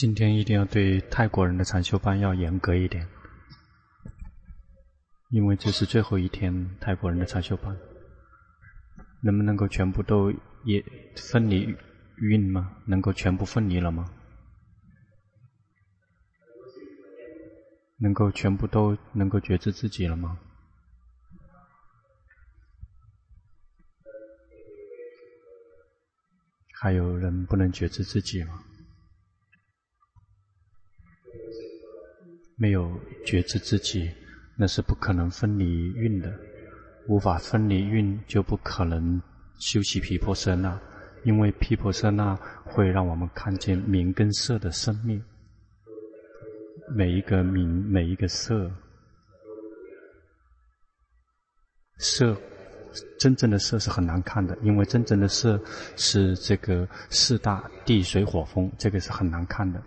今天一定要对泰国人的禅修班要严格一点，因为这是最后一天泰国人的禅修班，能不能够全部都也分离运吗？能够全部分离了吗？能够全部都能够觉知自己了吗？还有人不能觉知自己吗？没有觉知自己，那是不可能分离运的。无法分离运，就不可能修习皮婆舍那。因为皮婆舍那会让我们看见明跟色的生命。每一个明，每一个色，色，真正的色是很难看的，因为真正的色是这个四大地水火风，这个是很难看的。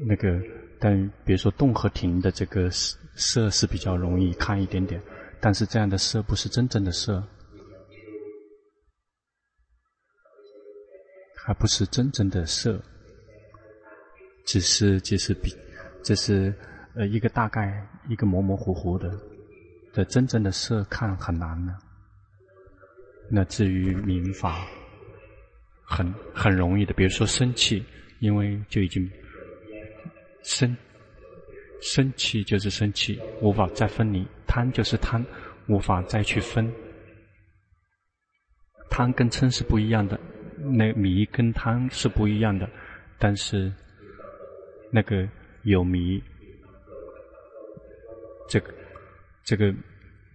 那个，但比如说动和停的这个色是比较容易看一点点，但是这样的色不是真正的色，还不是真正的色，只是只是比，这是呃一个大概一个模模糊糊的的真正的色看很难呢。那至于明法，很很容易的，比如说生气，因为就已经。生，生气就是生气，无法再分离；贪就是贪，无法再去分。贪跟嗔是不一样的，那迷跟贪是不一样的，但是那个有迷，这个这个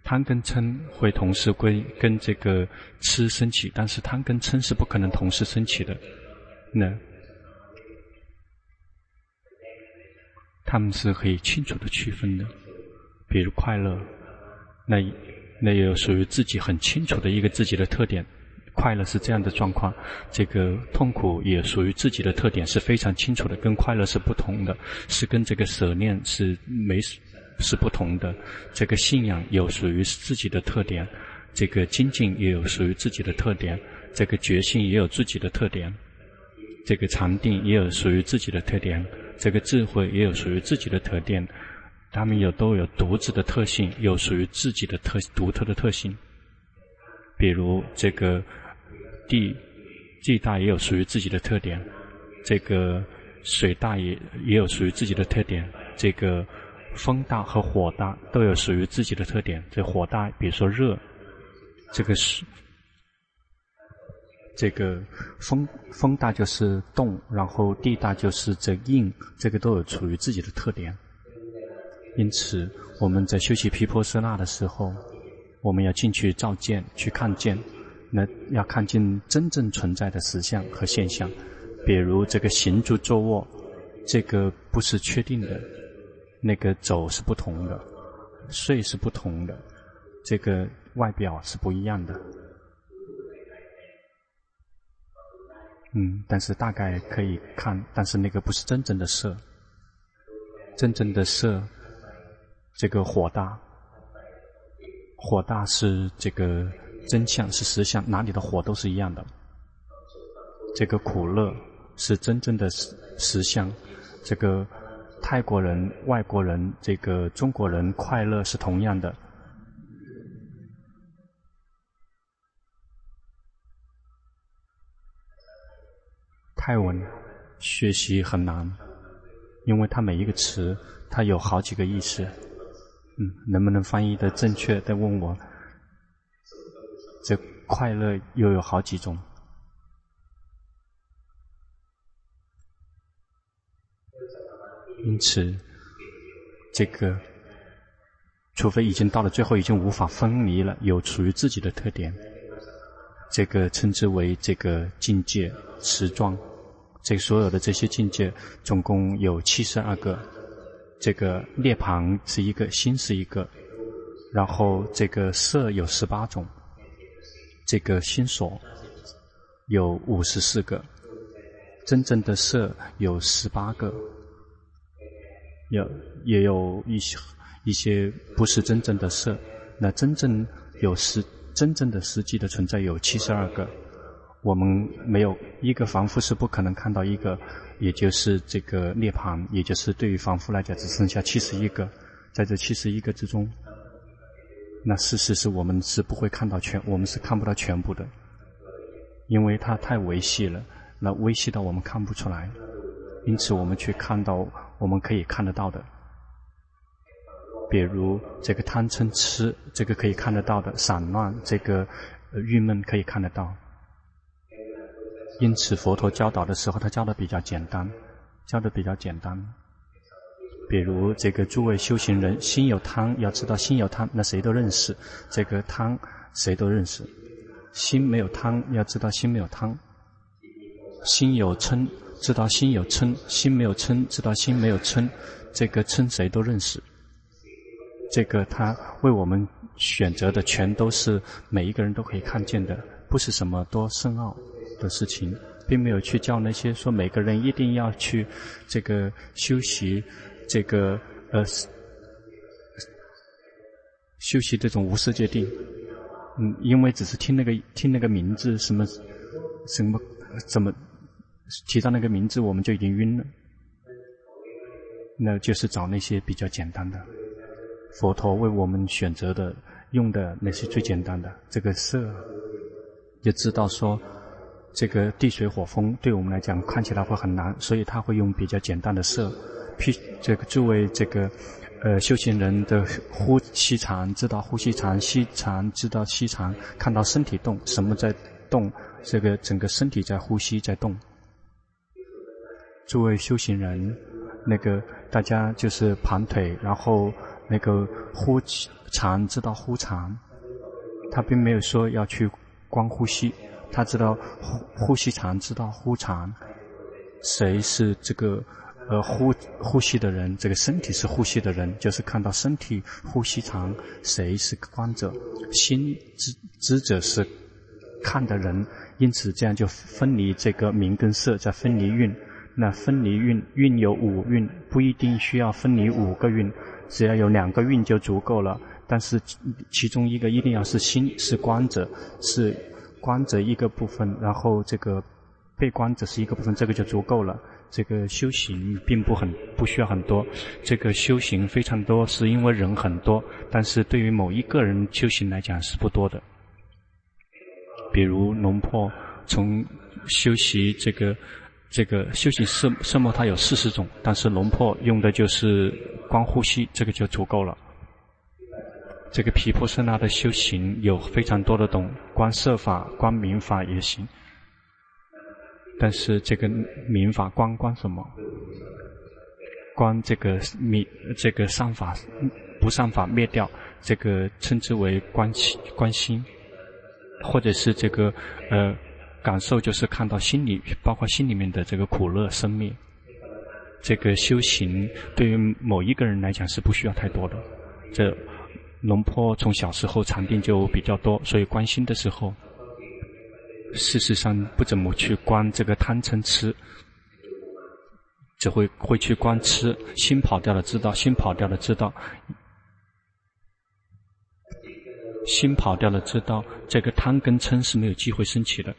贪跟嗔会同时归跟这个痴生起，但是贪跟嗔是不可能同时生起的，那。他们是可以清楚的区分的，比如快乐，那那也有属于自己很清楚的一个自己的特点。快乐是这样的状况，这个痛苦也属于自己的特点，是非常清楚的，跟快乐是不同的，是跟这个舍念是没是不同的。这个信仰有属于自己的特点，这个精进也有属于自己的特点，这个觉性也有自己的特点，这个禅定也有属于自己的特点。这个智慧也有属于自己的特点，他们有都有独自的特性，有属于自己的特独特的特性。比如这个地地大也有属于自己的特点，这个水大也也有属于自己的特点，这个风大和火大都有属于自己的特点。这火大，比如说热，这个是。这个风风大就是动，然后地大就是这硬，这个都有处于自己的特点。因此，我们在修习毗婆舍那的时候，我们要进去照见，去看见，那要看见真正存在的实相和现象。比如这个行住坐卧，这个不是确定的，那个走是不同的，睡是不同的，这个外表是不一样的。嗯，但是大概可以看，但是那个不是真正的色，真正的色，这个火大，火大是这个真相，是实相，哪里的火都是一样的。这个苦乐是真正的实实相，这个泰国人、外国人、这个中国人快乐是同样的。泰文学习很难，因为它每一个词，它有好几个意思。嗯，能不能翻译的正确？再问我，这快乐又有好几种。因此，这个除非已经到了最后，已经无法分离了，有属于自己的特点，这个称之为这个境界持状。这所有的这些境界，总共有七十二个。这个涅槃是一个，心是一个，然后这个色有十八种，这个心所有五十四个，真正的色有十八个，有也有一些一些不是真正的色。那真正有实真正的实际的存在有七十二个。我们没有一个凡夫是不可能看到一个，也就是这个涅槃，也就是对于凡夫来讲只剩下七十一个，在这七十一个之中，那事实是我们是不会看到全，我们是看不到全部的，因为它太微细了，那微细到我们看不出来，因此我们去看到我们可以看得到的，比如这个贪嗔痴，这个可以看得到的散乱，这个郁闷可以看得到。因此，佛陀教导的时候，他教的比较简单，教的比较简单。比如，这个诸位修行人，心有贪，要知道心有贪，那谁都认识。这个贪，谁都认识。心没有贪，要知道心没有贪。心有嗔，知道心有嗔；心没有嗔，知道心没有嗔。这个嗔谁都认识。这个他为我们选择的，全都是每一个人都可以看见的，不是什么多深奥。的事情，并没有去教那些说每个人一定要去这个修习这个呃修习这种无色界定，嗯，因为只是听那个听那个名字什么什么怎么提到那个名字，我们就已经晕了。那就是找那些比较简单的佛陀为我们选择的用的那些最简单的这个色，就知道说。这个地水火风对我们来讲看起来会很难，所以他会用比较简单的色。譬这个作为这个呃修行人的呼吸长，知道呼吸长，吸长知道吸长，看到身体动，什么在动？这个整个身体在呼吸在动。诸位修行人，那个大家就是盘腿，然后那个呼长知道呼长，他并没有说要去光呼吸。他知道呼呼吸长，知道呼长，谁是这个呃呼呼吸的人？这个身体是呼吸的人，就是看到身体呼吸长，谁是观者？心知知者是看的人，因此这样就分离这个名跟色，再分离运。那分离运，运有五运，不一定需要分离五个运，只要有两个运就足够了。但是其中一个一定要是心，是观者，是。观者一个部分，然后这个被观者是一个部分，这个就足够了。这个修行并不很不需要很多，这个修行非常多，是因为人很多，但是对于某一个人修行来讲是不多的。比如龙婆从修习这个这个修行色色魔，它有四十种，但是龙婆用的就是观呼吸，这个就足够了。这个毗婆舍那的修行有非常多的懂，观色法、观明法也行。但是这个明法观观什么？观这个灭这个善法不善法灭掉，这个称之为观心观心，或者是这个呃感受就是看到心里，包括心里面的这个苦乐生灭。这个修行对于某一个人来讲是不需要太多的。这。龙婆从小时候禅定就比较多，所以观心的时候，事实上不怎么去观这个贪嗔痴，只会会去观痴，心跑掉了知道，心跑掉了知道，心跑掉了知道，这个贪跟嗔是没有机会升起的，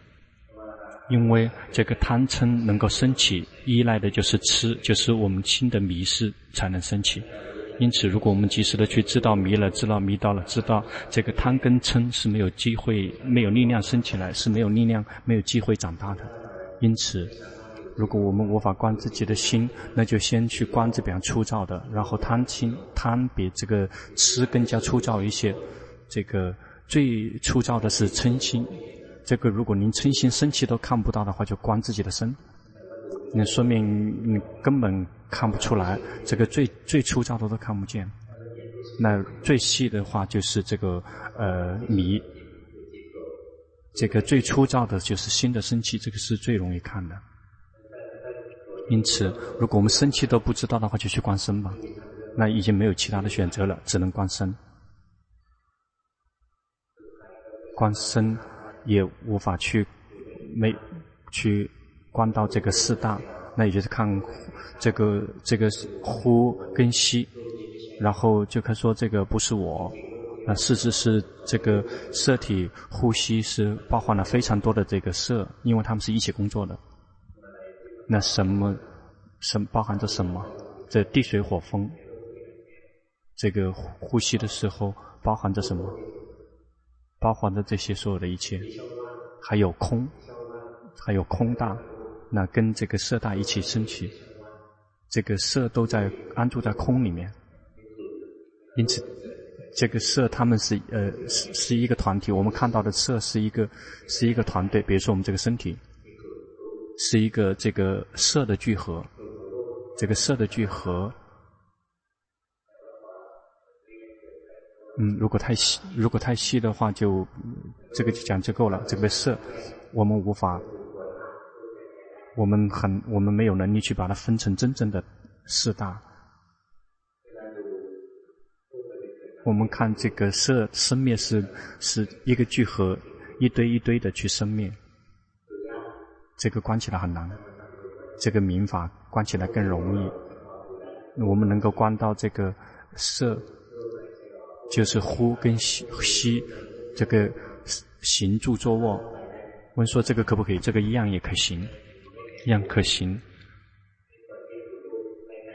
因为这个贪嗔能够升起，依赖的就是痴，就是我们心的迷失才能升起。因此，如果我们及时的去知道迷了，知道迷到了，知道这个贪跟嗔是没有机会、没有力量升起来，是没有力量、没有机会长大的。因此，如果我们无法观自己的心，那就先去观这边粗糙的，然后贪心，贪比这个痴更加粗糙一些。这个最粗糙的是嗔心，这个如果您嗔心升起都看不到的话，就观自己的身。那说明你根本看不出来，这个最最粗糙的都看不见。那最细的话就是这个呃迷，这个最粗糙的就是心的生气，这个是最容易看的。因此，如果我们生气都不知道的话，就去观身吧。那已经没有其他的选择了，只能观身。观身也无法去没去。观到这个四大，那也就是看这个这个呼跟吸，然后就可以说这个不是我，那事实是这个色体呼吸是包含了非常多的这个色，因为他们是一起工作的。那什么什包含着什么？这地水火风，这个呼吸的时候包含着什么？包含着这些所有的一切，还有空，还有空大，那跟这个色大一起升起，这个色都在安住在空里面，因此。这个色，他们是呃是是一个团体。我们看到的色是一个是一个团队。比如说，我们这个身体是一个这个色的聚合。这个色的聚合，嗯，如果太细，如果太细的话就，就这个就讲就够了。这个色，我们无法，我们很我们没有能力去把它分成真正的四大。我们看这个色生灭是是一个聚合，一堆一堆的去生灭，这个关起来很难，这个明法关起来更容易。我们能够关到这个色，就是呼跟吸，吸这个行住坐卧。问说这个可不可以？这个一样也可行，样可行。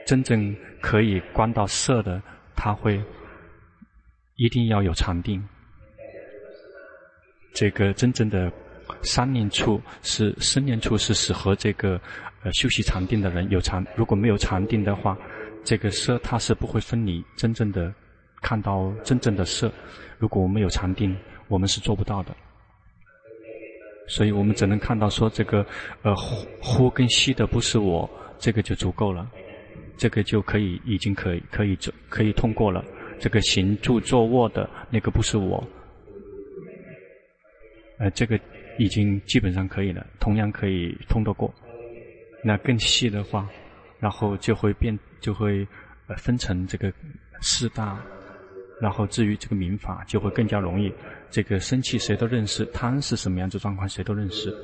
真正可以观到色的，他会。一定要有禅定，这个真正的三念处是生念处是适合这个呃修习禅定的人有禅。如果没有禅定的话，这个色它是不会分离，真正的看到真正的色。如果我们有禅定，我们是做不到的。所以我们只能看到说这个呃呼呼跟吸的不是我，这个就足够了，这个就可以已经可以可以走可以通过了。这个行住坐卧的那个不是我，呃，这个已经基本上可以了，同样可以通得过。那更细的话，然后就会变，就会呃分成这个四大，然后至于这个明法就会更加容易。这个生气谁都认识，贪是什么样子状况谁都认识，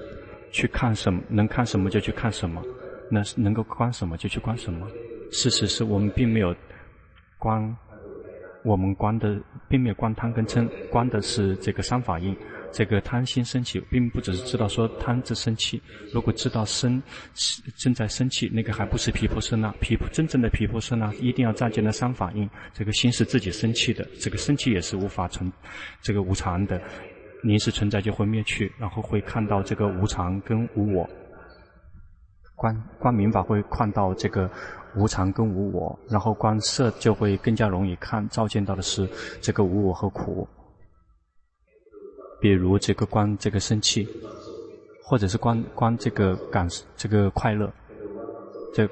去看什么能看什么就去看什么，那能够观什么就去观什么。事实是我们并没有观。我们观的并没有观贪跟嗔，观的是这个三法印。这个贪心升起，并不只是知道说贪字生气。如果知道生正在生气，那个还不是皮婆舍那。皮真正的皮婆舍那一定要照见了三法印。这个心是自己生气的，这个生气也是无法存，这个无常的。临时存在就会灭去，然后会看到这个无常跟无我。观观明法会看到这个。无常跟无我，然后观色就会更加容易看，照见到的是这个无我和苦。比如这个观这个生气，或者是观观这个感这个快乐，这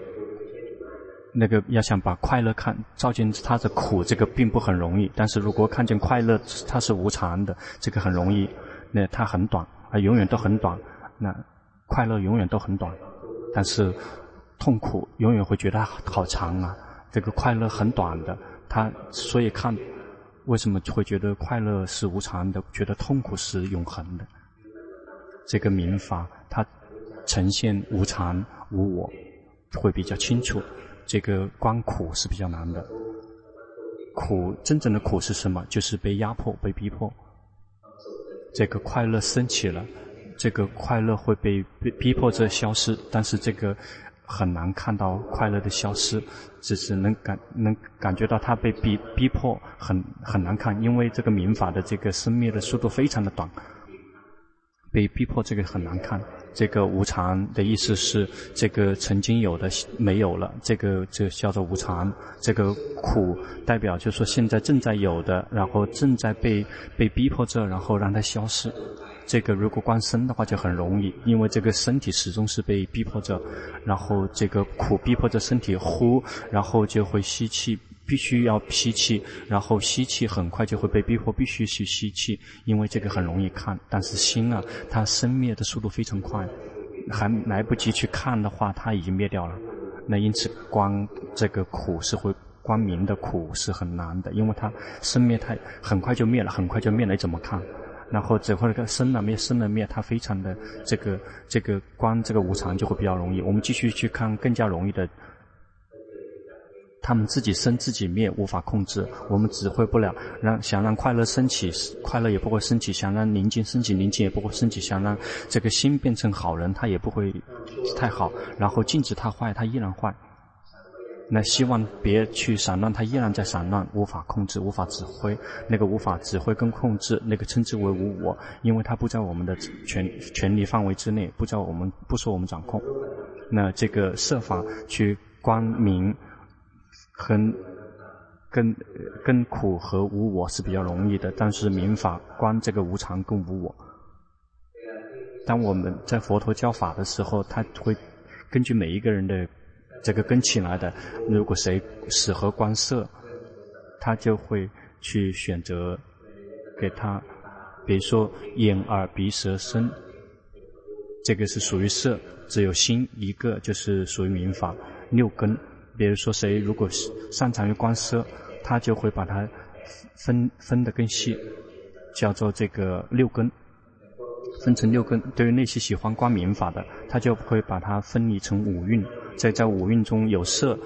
那个要想把快乐看照见它的苦，这个并不很容易。但是如果看见快乐它是无常的，这个很容易。那它很短，啊，永远都很短。那快乐永远都很短，但是。痛苦永远会觉得好长啊，这个快乐很短的，他所以看为什么会觉得快乐是无常的，觉得痛苦是永恒的。这个明法它呈现无常无我，会比较清楚。这个观苦是比较难的，苦真正的苦是什么？就是被压迫、被逼迫。这个快乐升起了，这个快乐会被被逼迫着消失，但是这个。很难看到快乐的消失，只是能感能感觉到它被逼逼迫，很很难看，因为这个明法的这个生灭的速度非常的短，被逼迫这个很难看。这个无常的意思是，这个曾经有的没有了，这个就叫做无常。这个苦代表就是说现在正在有的，然后正在被被逼迫着，然后让它消失。这个如果观身的话就很容易，因为这个身体始终是被逼迫着，然后这个苦逼迫着身体呼，然后就会吸气，必须要吸气，然后吸气很快就会被逼迫必须去吸气，因为这个很容易看。但是心啊，它生灭的速度非常快，还来不及去看的话，它已经灭掉了。那因此观这个苦是会光明的苦是很难的，因为它生灭太很快就灭了，很快就灭了，你怎么看？然后只会个生了灭，生了灭，它非常的这个这个观这个无常就会比较容易。我们继续去看更加容易的他们自己生自己灭，无法控制，我们指挥不了。让想让快乐升起，快乐也不会升起；想让宁静升起，宁静也不会升起；想让这个心变成好人，他也不会太好。然后禁止他坏，他依然坏。那希望别去散乱，他依然在散乱，无法控制，无法指挥。那个无法指挥跟控制，那个称之为无我，因为他不在我们的权权力范围之内，不在我们不受我们掌控。那这个设法去光明。跟跟跟苦和无我是比较容易的，但是明法观这个无常跟无我。当我们在佛陀教法的时候，他会根据每一个人的这个根起来的，如果谁适合观色，他就会去选择给他，比如说眼耳鼻舌身，这个是属于色，只有心一个就是属于明法六根。比如说，谁如果擅长于观色，他就会把它分分得更细，叫做这个六根，分成六根。对于那些喜欢观明法的，他就会把它分离成五蕴。在在五蕴中有色，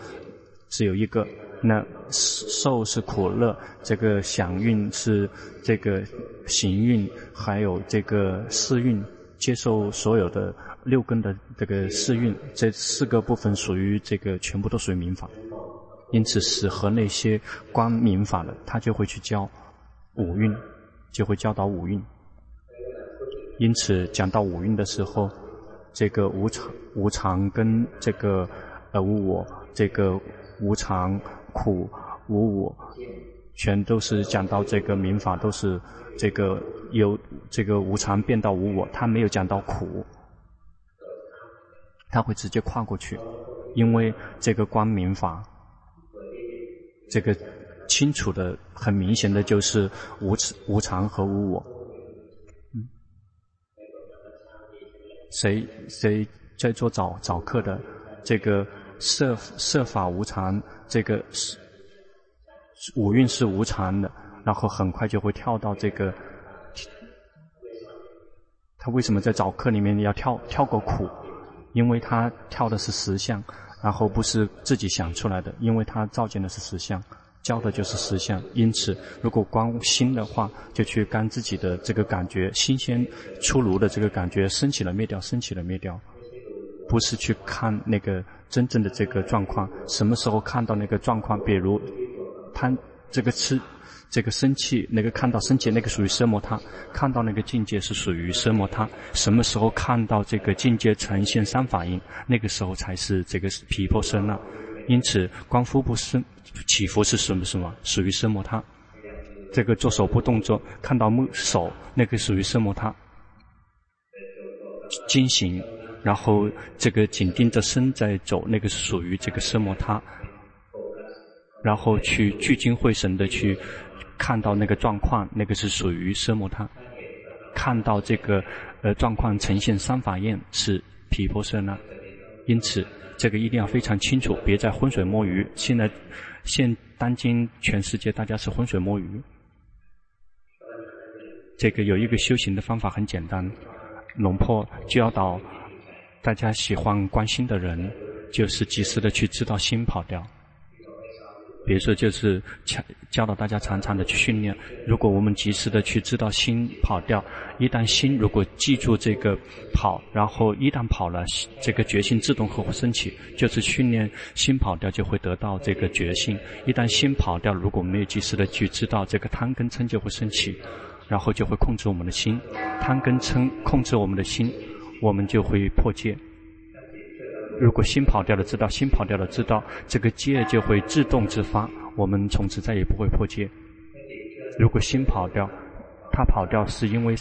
只有一个。那受是苦乐，这个想蕴是这个行蕴，还有这个识蕴，接受所有的。六根的这个四蕴，这四个部分属于这个，全部都属于明法，因此适合那些观明法的，他就会去教五蕴，就会教导五蕴。因此讲到五蕴的时候，这个无常、无常跟这个呃无我，这个无常、苦、无我，全都是讲到这个明法，都是这个由这个无常变到无我，他没有讲到苦。他会直接跨过去，因为这个光明法，这个清楚的、很明显的就是无无常和无我。谁谁在做早早课的？这个设设法无常，这个是五蕴是无常的，然后很快就会跳到这个。他为什么在早课里面要跳跳过苦？因为他跳的是实相，然后不是自己想出来的，因为他照见的是实相，教的就是实相。因此，如果观心的话，就去干自己的这个感觉，新鲜出炉的这个感觉，升起了灭掉，升起了灭掉，不是去看那个真正的这个状况。什么时候看到那个状况？比如，贪这个吃。这个生气，那个看到生气，那个属于奢摩他；看到那个境界是属于奢摩他。什么时候看到这个境界呈现三法印，那个时候才是这个毗婆身了。因此，观腹部升起伏是什么什么？属于奢摩他。这个做手部动作，看到木手，那个属于奢摩他。经行，然后这个紧盯着身在走，那个是属于这个奢摩他。然后去聚精会神的去。看到那个状况，那个是属于奢摩他；看到这个呃状况呈现三法印是毗婆舍那。因此，这个一定要非常清楚，别再浑水摸鱼。现在现当今全世界大家是浑水摸鱼。这个有一个修行的方法很简单，龙婆教导大家喜欢关心的人，就是及时的去知道心跑掉。比如说，就是教教导大家常常的去训练。如果我们及时的去知道心跑掉，一旦心如果记住这个跑，然后一旦跑了，这个决心自动会升起。就是训练心跑掉，就会得到这个决心。一旦心跑掉，如果没有及时的去知道这个贪跟嗔就会升起，然后就会控制我们的心。贪跟嗔控制我们的心，我们就会破戒。如果心跑掉了，知道心跑掉了，知道这个戒就会自动自发，我们从此再也不会破戒。如果心跑掉，它跑掉是因为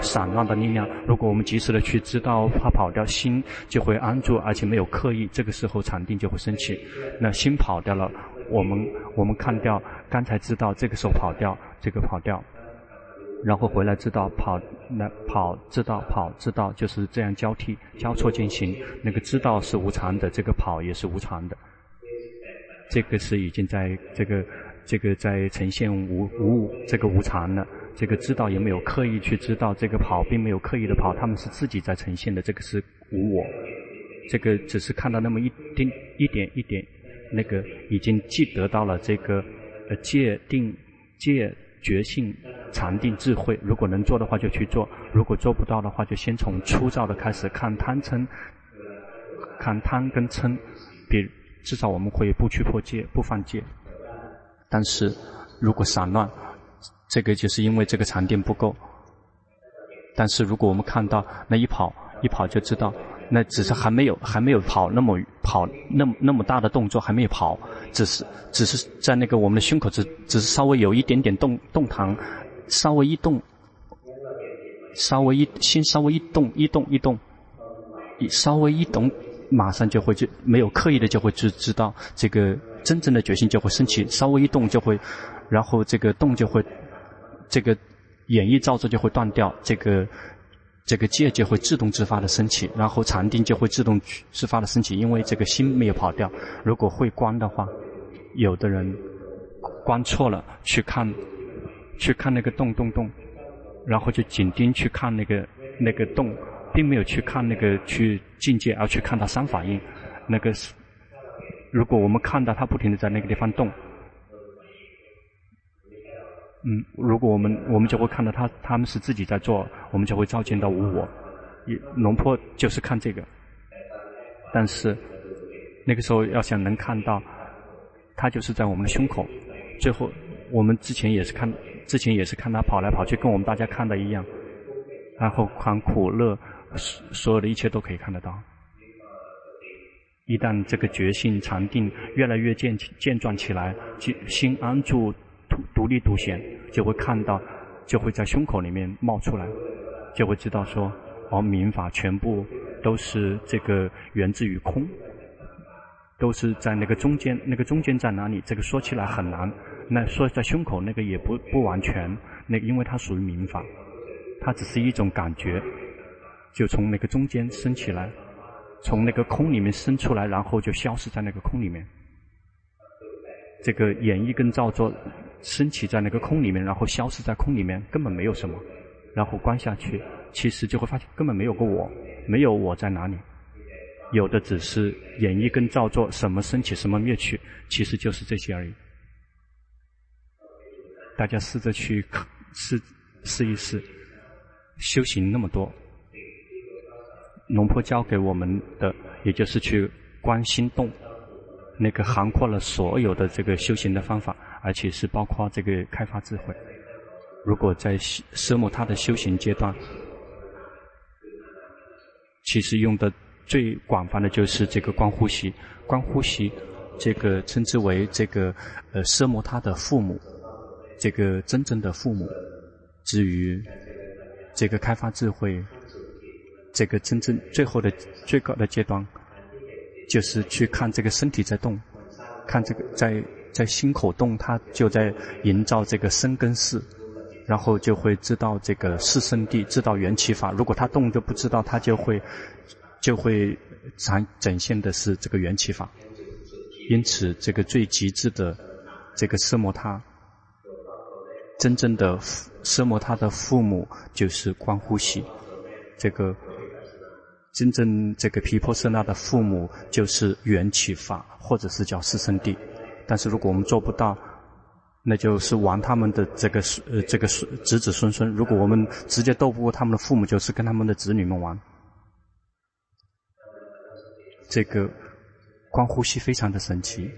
散乱的力量。如果我们及时的去知道它跑掉，心就会安住，而且没有刻意，这个时候禅定就会升起。那心跑掉了，我们我们看掉，刚才知道这个时候跑掉，这个跑掉。然后回来知道跑，那跑知道跑知道就是这样交替交错进行。那个知道是无常的，这个跑也是无常的。这个是已经在这个这个在呈现无无这个无常了。这个知道也没有刻意去知道，这个跑并没有刻意的跑，他们是自己在呈现的。这个是无我，这个只是看到那么一丁一点一点那个已经既得到了这个呃戒定戒觉性禅定智慧。如果能做的话，就去做；如果做不到的话，就先从粗糙的开始看贪嗔，看贪跟嗔，比至少我们会不去破戒，不犯戒。但是如果散乱，这个就是因为这个禅定不够。但是如果我们看到那一跑一跑就知道，那只是还没有还没有跑那么跑那么那么大的动作还没有跑，只是只是在那个我们的胸口只只是稍微有一点点动动弹，稍微一动，稍微一心稍微一动一动一动，一稍微一动，马上就会就没有刻意的就会知知道这个真正的决心就会升起，稍微一动就会，然后这个动就会，这个。演绎造作就会断掉，这个这个戒就会自动自发的升起，然后禅定就会自动自发的升起，因为这个心没有跑掉。如果会观的话，有的人观错了，去看去看那个动动动，然后就紧盯去看那个那个动，并没有去看那个去境界，而去看它三法印。那个，如果我们看到它不停地在那个地方动。嗯，如果我们我们就会看到他他们是自己在做，我们就会照见到无我。龙坡就是看这个，但是那个时候要想能看到，他就是在我们的胸口。最后我们之前也是看，之前也是看他跑来跑去，跟我们大家看的一样。然后看苦乐，所有的一切都可以看得到。一旦这个觉性禅定越来越健健壮起来，心安住。独立独显，就会看到，就会在胸口里面冒出来，就会知道说，哦，明法全部都是这个源自于空，都是在那个中间，那个中间在哪里？这个说起来很难。那说在胸口那个也不不完全，那因为它属于明法，它只是一种感觉，就从那个中间升起来，从那个空里面升出来，然后就消失在那个空里面。这个演绎跟造作。升起在那个空里面，然后消失在空里面，根本没有什么。然后观下去，其实就会发现根本没有个我，没有我在哪里，有的只是演绎跟造作，什么升起，什么灭去，其实就是这些而已。大家试着去试试一试，修行那么多，龙婆教给我们的，也就是去观心动，那个涵括了所有的这个修行的方法。而且是包括这个开发智慧。如果在奢摩他的修行阶段，其实用的最广泛的就是这个观呼吸。观呼吸，这个称之为这个呃奢摩他的父母，这个真正的父母。至于这个开发智慧，这个真正最后的最高的阶段，就是去看这个身体在动，看这个在。在心口动，他就在营造这个身跟识，然后就会知道这个四圣谛，知道缘起法。如果他动就不知道，他就会就会展展现的是这个缘起法。因此，这个最极致的这个色摩他，真正的色摩他的父母就是观呼吸。这个真正这个皮婆舍那的父母就是缘起法，或者是叫四圣谛。但是如果我们做不到，那就是玩他们的这个呃这个子子孙孙。如果我们直接斗不过他们的父母，就是跟他们的子女们玩。这个观呼吸非常的神奇，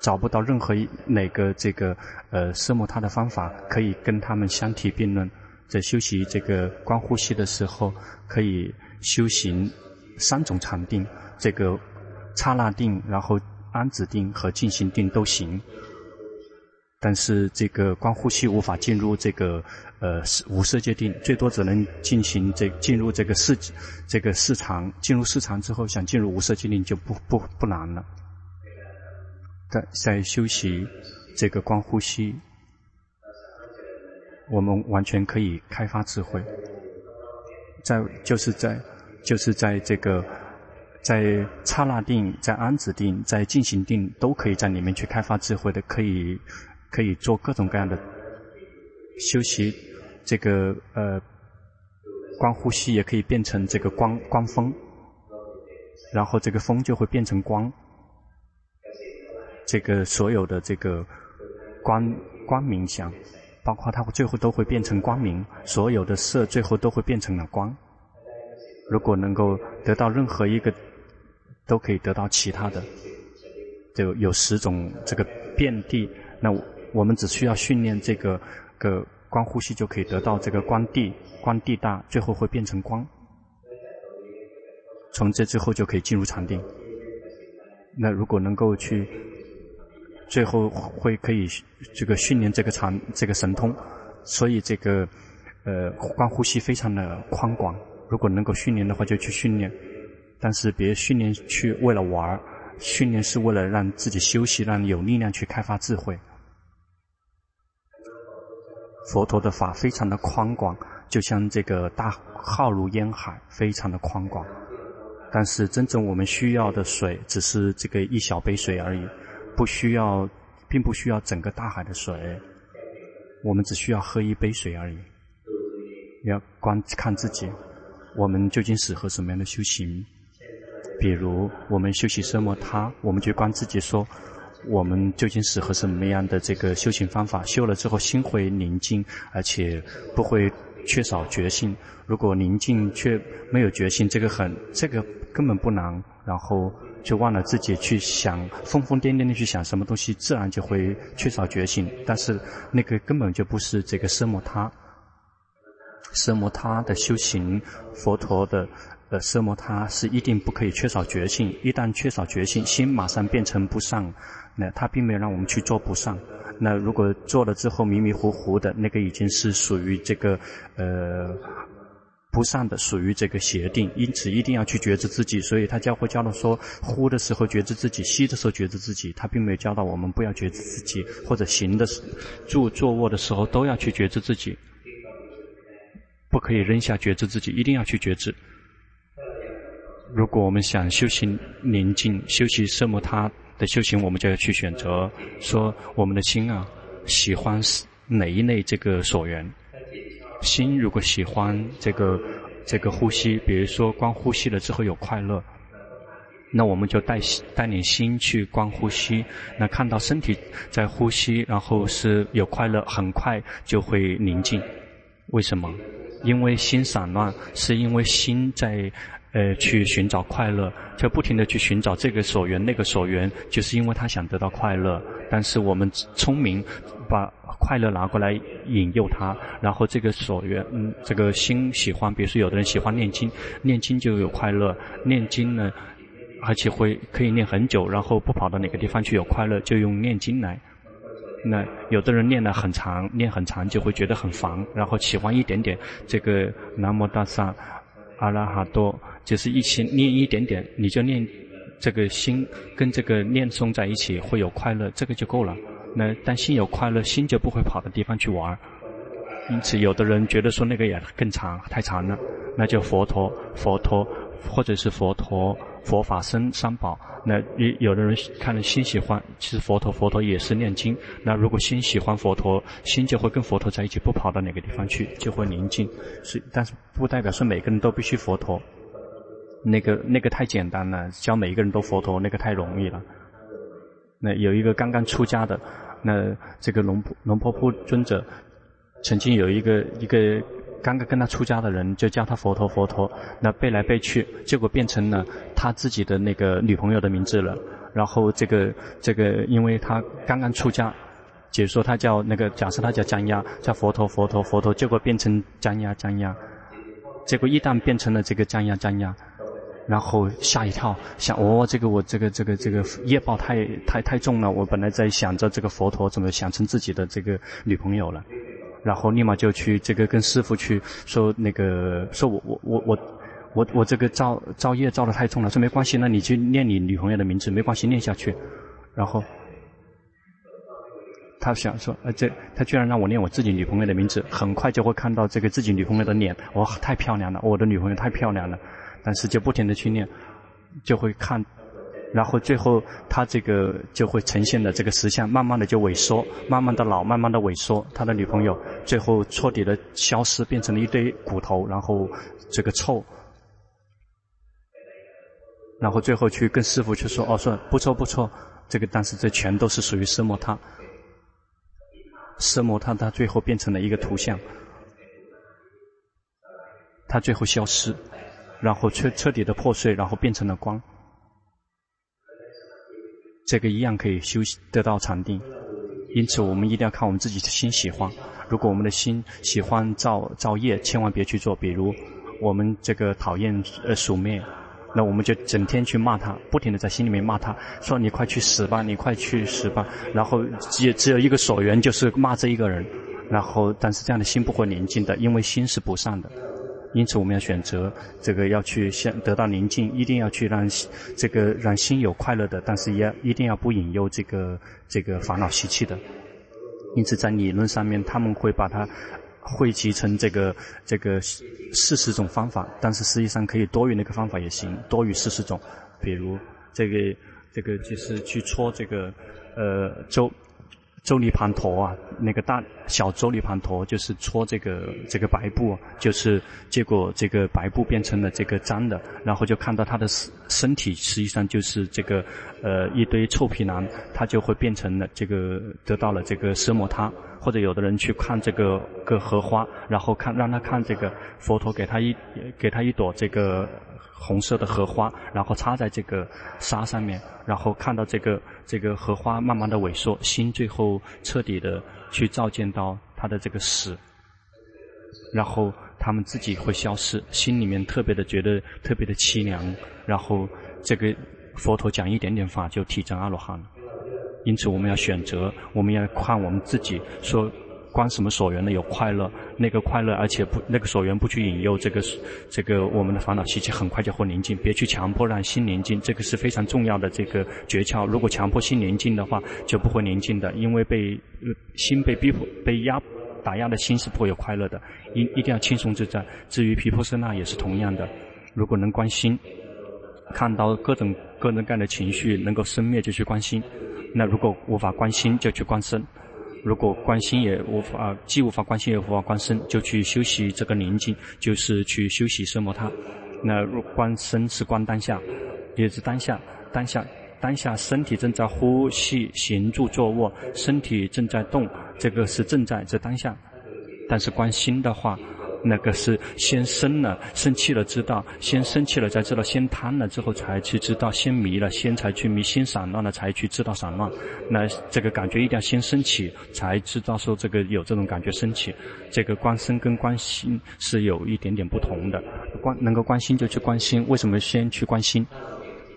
找不到任何一哪个这个呃奢摩他的方法可以跟他们相提并论。在修习这个观呼吸的时候，可以修行三种禅定，这个。刹那定，然后安止定和静行定都行，但是这个观呼吸无法进入这个呃无色界定，最多只能进行这进入这个市这个市场，进入市场之后想进入无色界定就不不不难了。在在修习这个观呼吸，我们完全可以开发智慧，在就是在就是在这个。在刹那定、在安止定、在进行定，都可以在里面去开发智慧的，可以可以做各种各样的修习。这个呃，观呼吸也可以变成这个观观风，然后这个风就会变成光，这个所有的这个光光明相，包括它最后都会变成光明，所有的色最后都会变成了光。如果能够得到任何一个，都可以得到其他的，就有十种这个遍地。那我们只需要训练这个个观呼吸，就可以得到这个观地，观地大，最后会变成光。从这之后就可以进入禅定。那如果能够去，最后会可以这个训练这个禅这个神通，所以这个呃观呼吸非常的宽广。如果能够训练的话，就去训练，但是别训练去为了玩儿，训练是为了让自己休息，让你有力量去开发智慧。佛陀的法非常的宽广，就像这个大浩如烟海，非常的宽广。但是真正我们需要的水，只是这个一小杯水而已，不需要，并不需要整个大海的水。我们只需要喝一杯水而已。要观看自己。我们究竟适合什么样的修行？比如，我们修习奢摩他，我们就观自己说，我们究竟适合什么样的这个修行方法？修了之后心会宁静，而且不会缺少觉性。如果宁静却没有觉性，这个很，这个根本不难。然后就忘了自己去想，疯疯癫癫的去想什么东西，自然就会缺少觉性。但是那个根本就不是这个奢摩他。奢摩他的修行，佛陀的呃奢摩他是一定不可以缺少觉性。一旦缺少觉性，心马上变成不善。那他并没有让我们去做不善。那如果做了之后迷迷糊糊的，那个已经是属于这个呃不善的，属于这个邪定。因此一定要去觉知自己。所以他教会教导说，呼的时候觉知自己，吸的时候觉知自己。他并没有教导我们不要觉知自己，或者行的时坐坐卧的时候都要去觉知自己。不可以扔下觉知自己，一定要去觉知。如果我们想修行宁静、修习奢摩他的修行，我们就要去选择说我们的心啊，喜欢哪一类这个所缘。心如果喜欢这个这个呼吸，比如说观呼吸了之后有快乐，那我们就带带领心去观呼吸，那看到身体在呼吸，然后是有快乐，很快就会宁静。为什么？因为心散乱，是因为心在，呃，去寻找快乐，就不停地去寻找这个所缘、那个所缘，就是因为他想得到快乐。但是我们聪明，把快乐拿过来引诱他，然后这个所缘，嗯，这个心喜欢，比如说有的人喜欢念经，念经就有快乐，念经呢，而且会可以念很久，然后不跑到哪个地方去有快乐，就用念经来。那有的人念得很长，念很长就会觉得很烦，然后喜欢一点点这个南无大萨阿拉哈多，就是一起念一点点，你就念这个心跟这个念诵在一起会有快乐，这个就够了。那但心有快乐，心就不会跑到地方去玩。因此，有的人觉得说那个也更长，太长了，那就佛陀佛陀，或者是佛陀佛法僧三宝。那有有的人看了心喜欢，其实佛陀佛陀也是念经。那如果心喜欢佛陀，心就会跟佛陀在一起，不跑到哪个地方去，就会宁静。是，但是不代表说每个人都必须佛陀。那个那个太简单了，教每一个人都佛陀，那个太容易了。那有一个刚刚出家的，那这个龙龙婆婆尊者，曾经有一个一个。刚刚跟他出家的人就叫他佛陀佛陀，那背来背去，结果变成了他自己的那个女朋友的名字了。然后这个这个，因为他刚刚出家，解说他叫那个，假设他叫江鸭，叫佛陀佛陀佛陀，结果变成江鸭江鸭。结果一旦变成了这个江鸭江鸭，然后吓一跳，想哦，这个我这个这个这个业报太太太重了。我本来在想着这个佛陀怎么想成自己的这个女朋友了。然后立马就去这个跟师父去说那个说我我我我我我这个造造业造得太重了，说没关系，那你去念你女朋友的名字，没关系，念下去。然后他想说，呃，这他居然让我念我自己女朋友的名字，很快就会看到这个自己女朋友的脸，哇，太漂亮了，我的女朋友太漂亮了。但是就不停的去念，就会看。然后最后，他这个就会呈现的这个实相，慢慢的就萎缩，慢慢的老，慢慢的萎缩。他的女朋友最后彻底的消失，变成了一堆骨头，然后这个臭。然后最后去跟师傅去说，哦，说不错不错，这个但是这全都是属于奢摩他，奢摩他他最后变成了一个图像，他最后消失，然后彻彻底的破碎，然后变成了光，这个一样可以修得到禅定，因此我们一定要看我们自己的心喜欢，如果我们的心喜欢造造业，千万别去做，比如我们这个讨厌呃鼠灭。那我们就整天去骂他，不停地在心里面骂他，说你快去死吧，你快去死吧。然后只只有一个所缘，就是骂这一个人。然后，但是这样的心不会宁静的，因为心是不善的。因此，我们要选择这个要去先得到宁静，一定要去让这个让心有快乐的，但是也一定要不引诱这个这个烦恼习气的。因此，在理论上面，他们会把它。汇集成这个这个四十种方法，但是实际上可以多于那个方法也行，多于四十种。比如这个这个就是去搓这个呃周周利盘陀啊，那个大小周利盘陀就是搓这个这个白布，就是结果这个白布变成了这个脏的，然后就看到他的身体实际上就是这个呃一堆臭皮囊，他就会变成了这个得到了这个奢摩他。或者有的人去看这个个荷花，然后看让他看这个佛陀给他一给他一朵这个红色的荷花，然后插在这个沙上面，然后看到这个这个荷花慢慢的萎缩，心最后彻底的去照见到他的这个死，然后他们自己会消失，心里面特别的觉得特别的凄凉，然后这个佛陀讲一点点法就体证阿罗汉了。因此，我们要选择，我们要看我们自己说，观什么所缘呢？有快乐，那个快乐，而且不那个所缘不去引诱这个这个我们的烦恼习气，很快就会宁静。别去强迫让心宁静，这个是非常重要的这个诀窍。如果强迫心宁静的话，就不会宁静的，因为被心被逼迫、被压打压的心是不会有快乐的。一一定要轻松自在。至于皮婆舍那也是同样的，如果能观心，看到各种各种各样的情绪能够生灭，就去观心。那如果无法观心，就去观身；如果观心也无法，既无法观心也无法观身，就去修习这个宁静，就是去修习奢摩他。那如观身是观当下，也是当下，当下，当下身体正在呼吸、行住坐卧，身体正在动，这个是正在这当下。但是观心的话，那个是先生了，生气了知道，先生气了才知道，先贪了之后才去知道，先迷了先才去迷，先散乱了才去知道散乱。那这个感觉一定要先升起，才知道说这个有这种感觉升起。这个观身跟观心是有一点点不同的。观能够关心就去关心，为什么先去关心？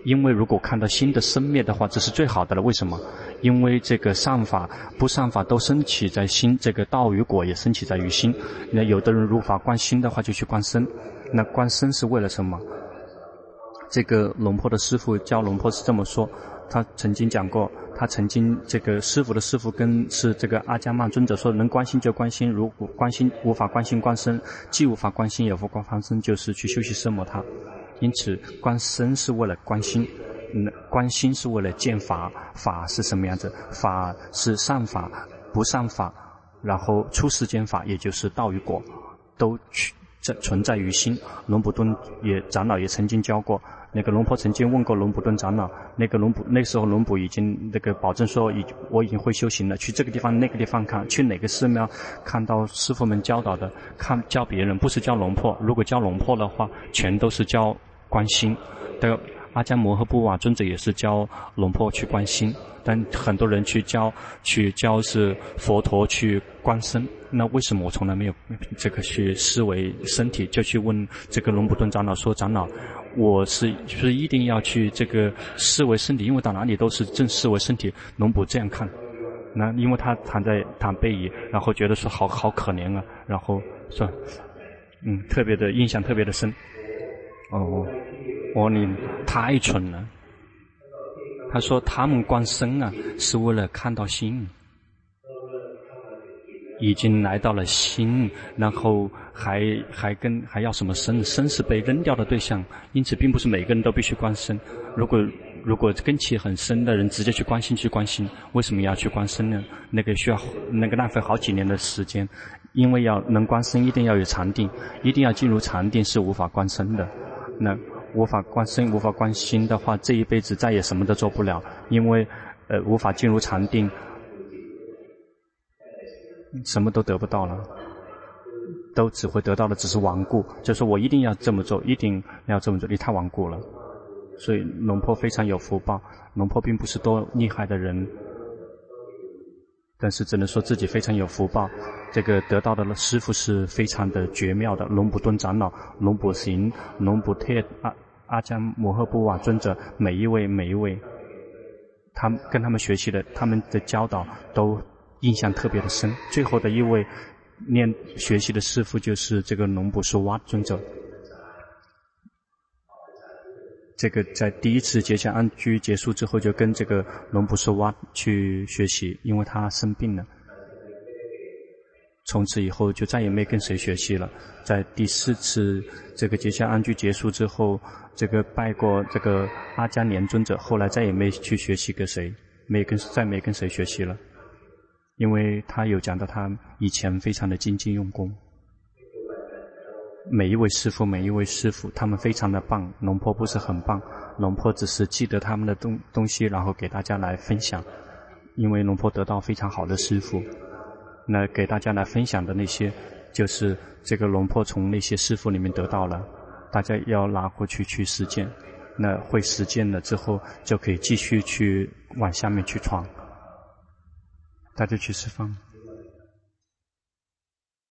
因为如果看到心的生灭的话，这是最好的了。为什么？因为这个善法、不善法都升起在心，这个道与果也升起在于心。那有的人如法观心的话，就去观身。那观身是为了什么？这个龙坡的师父教龙坡是这么说，他曾经讲过，他曾经这个师傅的师傅跟是这个阿迦曼尊者说，能观心就观心，如果观心无法观心观身，既无法观心也无法观身，就是去修习奢摩他。因此，观身是为了观心，嗯，观心是为了见法，法是什么样子？法是善法、不善法，然后出世间法，也就是道与果，都去存在于心。龙普顿也长老也曾经教过，那个龙婆曾经问过龙普顿长老，那个龙普那时候龙普已经那个保证说，已我已经会修行了，去这个地方那个地方看，去哪个寺庙看到师傅们教导的，看教别人，不是教龙婆。如果教龙婆的话，全都是教。关心，的阿迦摩诃布瓦尊者也是教龙婆去关心，但很多人去教去教是佛陀去观身，那为什么我从来没有这个去思维身体？就去问这个龙普顿长老说：“长老，我是就是一定要去这个思维身体，因为到哪里都是正思维身体。”龙普这样看，那因为他躺在躺背椅，然后觉得说好好可怜啊，然后说，嗯，特别的印象特别的深。哦，我你太蠢了。他说他们观身啊，是为了看到心，已经来到了心，然后还还跟还要什么身？身是被扔掉的对象，因此并不是每个人都必须观身。如果如果根器很深的人直接去观心去观心，为什么要去观身呢？那个需要那个浪费好几年的时间，因为要能观身，一定要有禅定，一定要进入禅定是无法观身的。那无法观身，无法观心的话，这一辈子再也什么都做不了，因为呃无法进入禅定，什么都得不到了，都只会得到的只是顽固。就是我一定要这么做，一定要这么做，你太顽固了。所以龙婆非常有福报，龙婆并不是多厉害的人。但是只能说自己非常有福报，这个得到的师傅是非常的绝妙的。龙普顿长老、龙普行、龙普特、阿阿姜摩诃波瓦尊者，每一位每一位，他跟他们学习的，他们的教导都印象特别的深。最后的一位念学习的师傅就是这个龙普说哇尊者。这个在第一次结跏安居结束之后，就跟这个龙普说哇去学习，因为他生病了。从此以后就再也没跟谁学习了。在第四次这个结跏安居结束之后，这个拜过这个阿姜连尊者，后来再也没去学习跟谁，没跟再没跟谁学习了，因为他有讲到他以前非常的精进用功。每一位师傅，每一位师傅，他们非常的棒。龙婆不是很棒，龙婆只是记得他们的东东西，然后给大家来分享。因为龙婆得到非常好的师傅，那给大家来分享的那些，就是这个龙婆从那些师傅里面得到了，大家要拿过去去实践。那会实践了之后，就可以继续去往下面去闯。大家去释放。